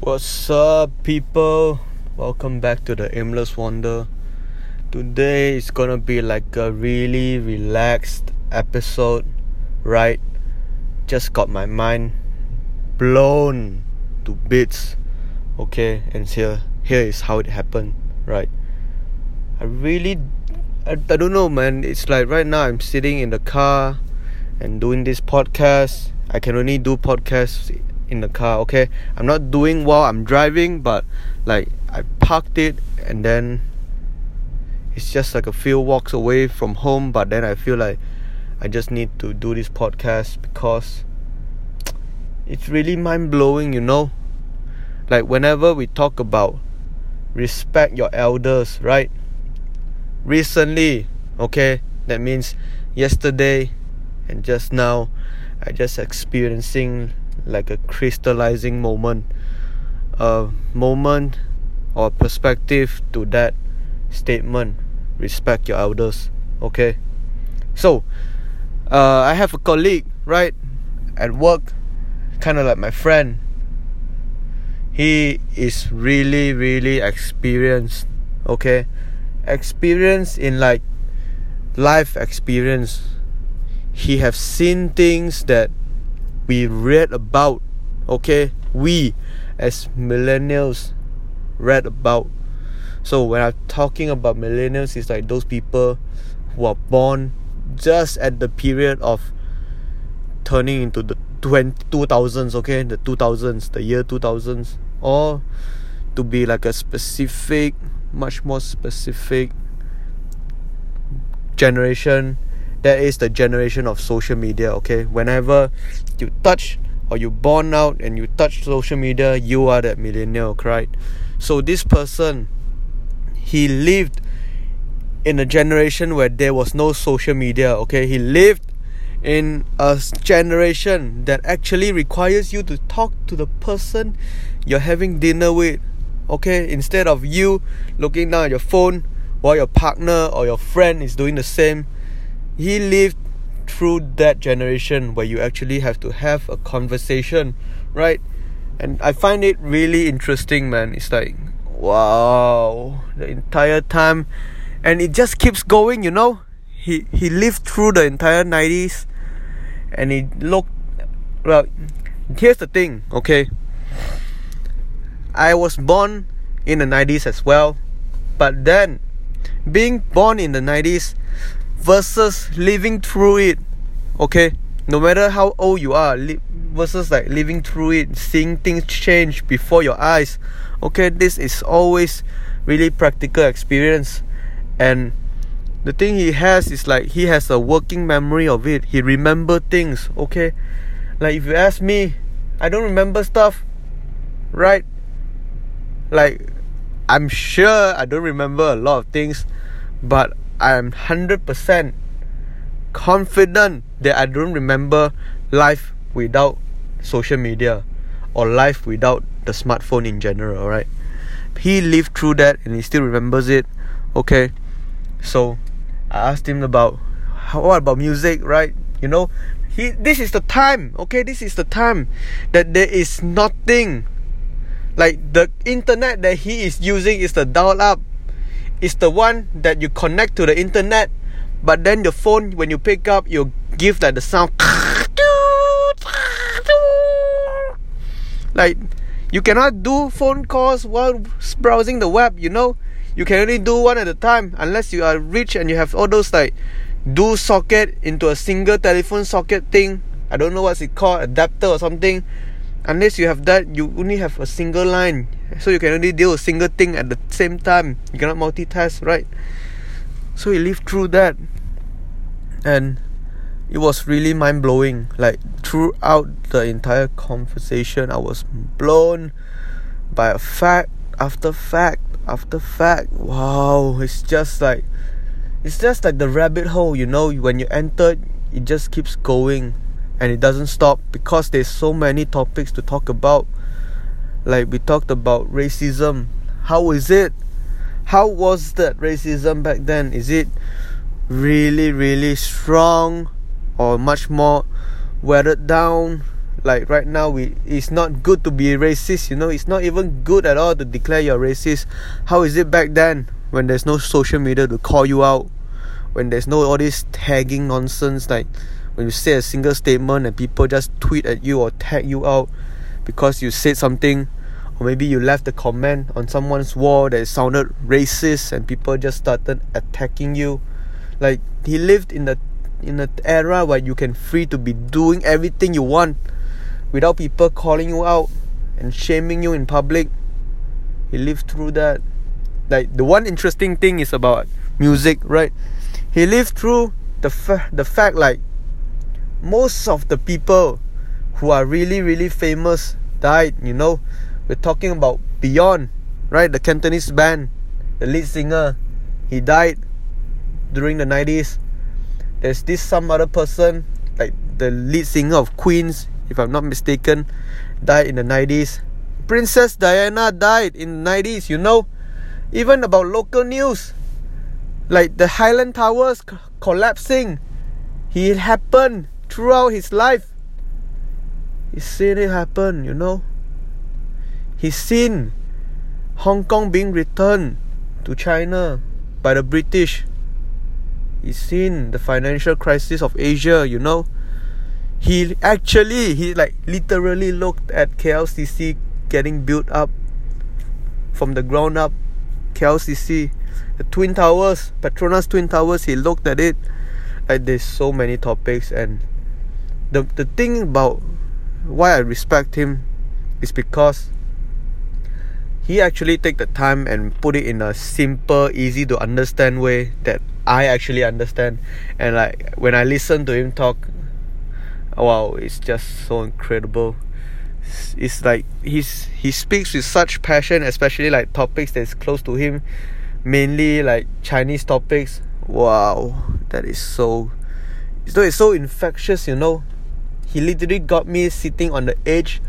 What's up, people? Welcome back to the Aimless Wander. Today is gonna be like a really relaxed episode, right? Just got my mind blown to bits, okay? And here, here is how it happened, right? I really, I, I don't know, man. It's like right now I'm sitting in the car and doing this podcast. I can only do podcasts in the car okay? I'm not doing while i'm driving but like i parked it and then it's just like a few walks away from home but then i feel like i just need to do this podcast because it's really mind-blowing you know? Like whenever we talk about respect your elders right? Recently okay? That means yesterday and just now i just experiencing like a crystallizing moment a moment or perspective to that statement respect your elders okay? So uh, i have a colleague right at work kind of like my friend. He is really really experienced okay? Experience in like life experience. He have seen things that we read about okay? We as millennials read about. So when i'm talking about millennials it's like those people who are born just at the period of turning into the 20, 2000s okay? The 2000s the year 2000s or to be like a specific much more specific generation that is the generation of social media okay? Whenever you touch or you born out and you touch social media you are that millennial right? So this person he lived in a generation where there was no social media okay? He lived in a generation that actually requires you to talk to the person you're having dinner with okay? Instead of you looking down at your phone while your partner or your friend is doing the same he lived through that generation where you actually have to have a conversation, right? And I find it really interesting, man. It's like, wow, the entire time, and it just keeps going, you know. He he lived through the entire nineties, and he looked. Well, here's the thing, okay. I was born in the nineties as well, but then, being born in the nineties versus living through it okay? No matter how old you are li- versus like living through it seeing things change before your eyes okay? This is always really practical experience. And the thing he has is like he has a working memory of it. He remember things okay? Like if you ask me i don't remember stuff right? Like i'm sure i don't remember a lot of things but I am 100% confident that I don't remember life without social media or life without the smartphone in general, right? He lived through that and he still remembers it. Okay. So I asked him about how, what about music, right? You know, he this is the time, okay? This is the time that there is nothing like the internet that he is using is the dial up is the one that you connect to the internet but then the phone when you pick up you give like the sound. Like you cannot do phone calls while browsing the web you know? You can only do one at a time unless you are rich and you have all those like do socket into a single telephone socket thing. I don't know what's it called adapter or something unless you have that you only have a single line. So you can only deal a single thing at the same time. You cannot multitask right? So he lived through that. And it was really mind blowing like throughout the entire conversation i was blown by a fact after fact after fact. Wow it's just like it's just like the rabbit hole you know? When you enter it just keeps going and it doesn't stop because there's so many topics to talk about. Like we talked about racism. How is it? How was that racism back then? Is it really really strong or much more weathered down? Like right now we it's not good to be racist you know? It's not even good at all to declare you're racist. How is it back then when there's no social media to call you out? When there's no all this tagging nonsense like when you say a single statement and people just tweet at you or tag you out because you said something or maybe you left a comment on someone's wall that sounded racist and people just started attacking you. Like he lived in the in an era where you can free to be doing everything you want without people calling you out and shaming you in public. He lived through that. Like the one interesting thing is about music right? He lived through the the fact like most of the people who are really really famous died you know. We're talking about beyond right? The cantonese band the lead singer he died during the 90s there's this some other person like the lead singer of queens if i'm not mistaken died in the 90s princess diana died in the 90s you know. Even about local news like the highland towers collapsing. It happened throughout his life he's seen it happen you know. He's seen hong kong being returned to china by the british. He's seen the financial crisis of asia you know. He actually he like literally looked at klcc getting built up. From the ground up klcc the twin towers petronas twin towers he looked at it. Like there's so many topics and the the thing about why I respect him is because he actually take the time and put it in a simple, easy to understand way that I actually understand. And like when I listen to him talk, wow, it's just so incredible. It's, like he's he speaks with such passion, especially like topics that's close to him, mainly like Chinese topics. Wow, that is so. So it's so infectious, you know he literally got me sitting on the edge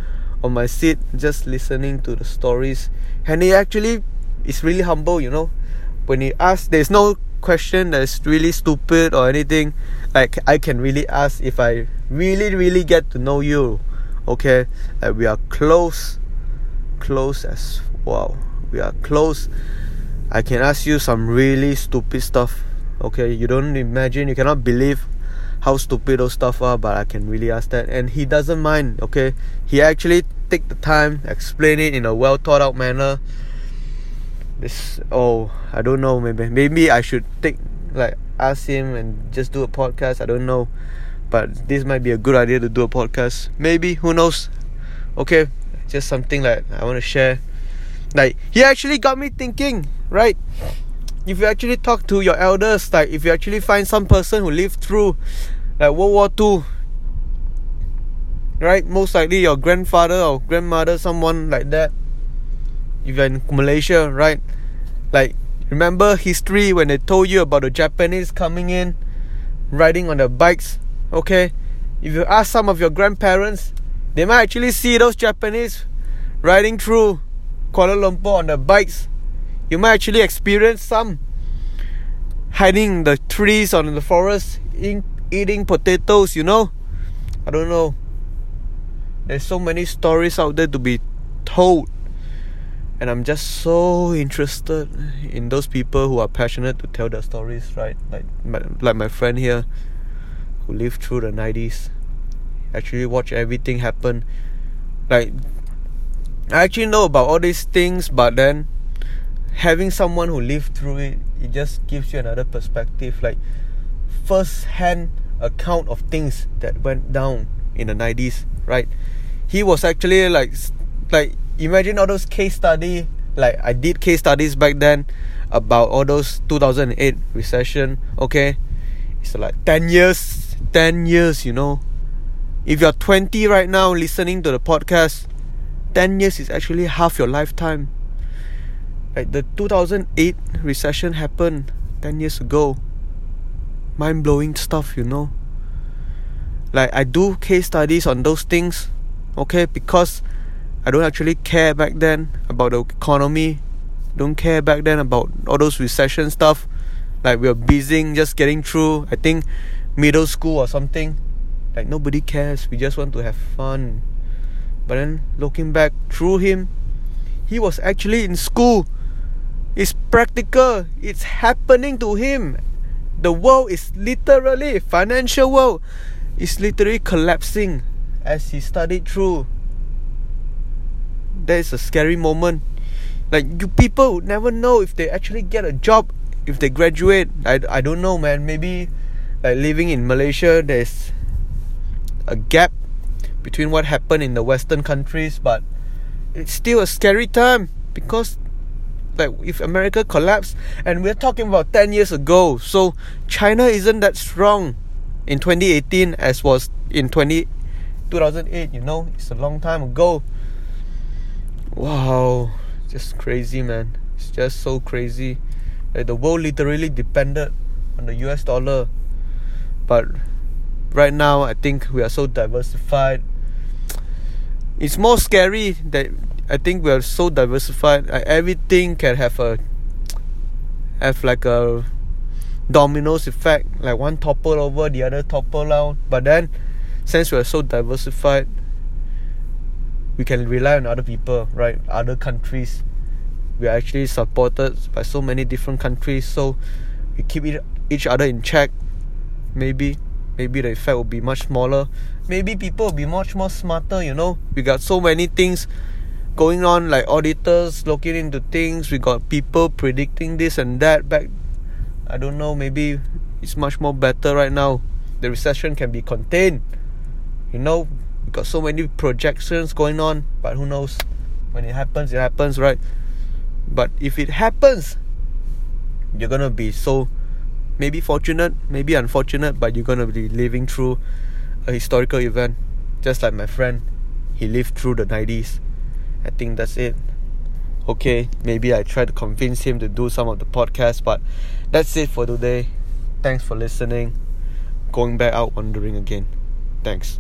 of my seat just listening to the stories. And he actually is really humble you know. When he asks there's no question that's really stupid or anything. Like i can really ask if i really really get to know you okay? Like we are close close as wow we are close. I can ask you some really stupid stuff okay you don't imagine you cannot believe how stupid those stuff are but i can really ask that. And he doesn't mind okay? He actually take the time explain it in a well thought out manner. This oh i don't know maybe maybe i should take like ask him and just do a podcast i don't know. But this might be a good idea to do a podcast. Maybe who knows? Okay just something like i want to share. Like he actually got me thinking right if you actually talk to your elders, like if you actually find some person who lived through like World War Two, right? Most likely your grandfather or grandmother, someone like that. If you're in Malaysia, right? Like remember history when they told you about the Japanese coming in, riding on their bikes. Okay, if you ask some of your grandparents, they might actually see those Japanese riding through Kuala Lumpur on their bikes you might actually experience some hiding in the trees or in the forest in, eating potatoes you know? I don't know. There's so many stories out there to be told. And i'm just so interested in those people who are passionate to tell their stories right? Like my, like my friend here who lived through the 90s actually watch everything happen. Like i actually know about all these things but then having someone who lived through it it just gives you another perspective like first hand account of things that went down in the 90s right? He was actually like like imagine all those case study like I did case studies back then about all those 2008 recession okay? It's like 10 years 10 years you know? If you're 20 right now listening to the podcast 10 years is actually half your lifetime like the 2008 recession happened 10 years ago mind blowing stuff you know like I do case studies on those things okay because I don't actually care back then about the economy don't care back then about all those recession stuff like we were busy just getting through I think middle school or something Like nobody cares. We just want to have fun. But then looking back through him, he was actually in school. It's practical. It's happening to him. The world is literally financial world is literally collapsing as he studied through. That is a scary moment. Like you people would never know if they actually get a job if they graduate. I, I don't know man. Maybe like living in Malaysia there's a gap between what happened in the western countries but it's still a scary time because like if america collapsed and we're talking about 10 years ago so china isn't that strong in 2018 as was in 20 2008 you know it's a long time ago. Wow just crazy man. It's just so crazy like the world literally depended on the us dollar. But right now I think we are so diversified. It's more scary that I think we are so diversified. Everything can have a have like a dominoes effect. Like one topple over the other topple out. but then since we are so diversified we can rely on other people right? Other countries. We are actually supported by so many different countries. So we keep each other in check. Maybe maybe the effect will be much smaller. Maybe people will be much more smarter you know? We got so many things going on like auditors looking into things. We got people predicting this and that back i don't know maybe it's much more better right now. The recession can be contained. You know we got so many projections going on but who knows? When it happens it happens right? But if it happens you're gonna be so maybe fortunate, maybe unfortunate, but you're gonna be living through a historical event. Just like my friend, he lived through the 90s. I think that's it. Okay, maybe I tried to convince him to do some of the podcast, but that's it for today. Thanks for listening. Going back out wandering again. Thanks.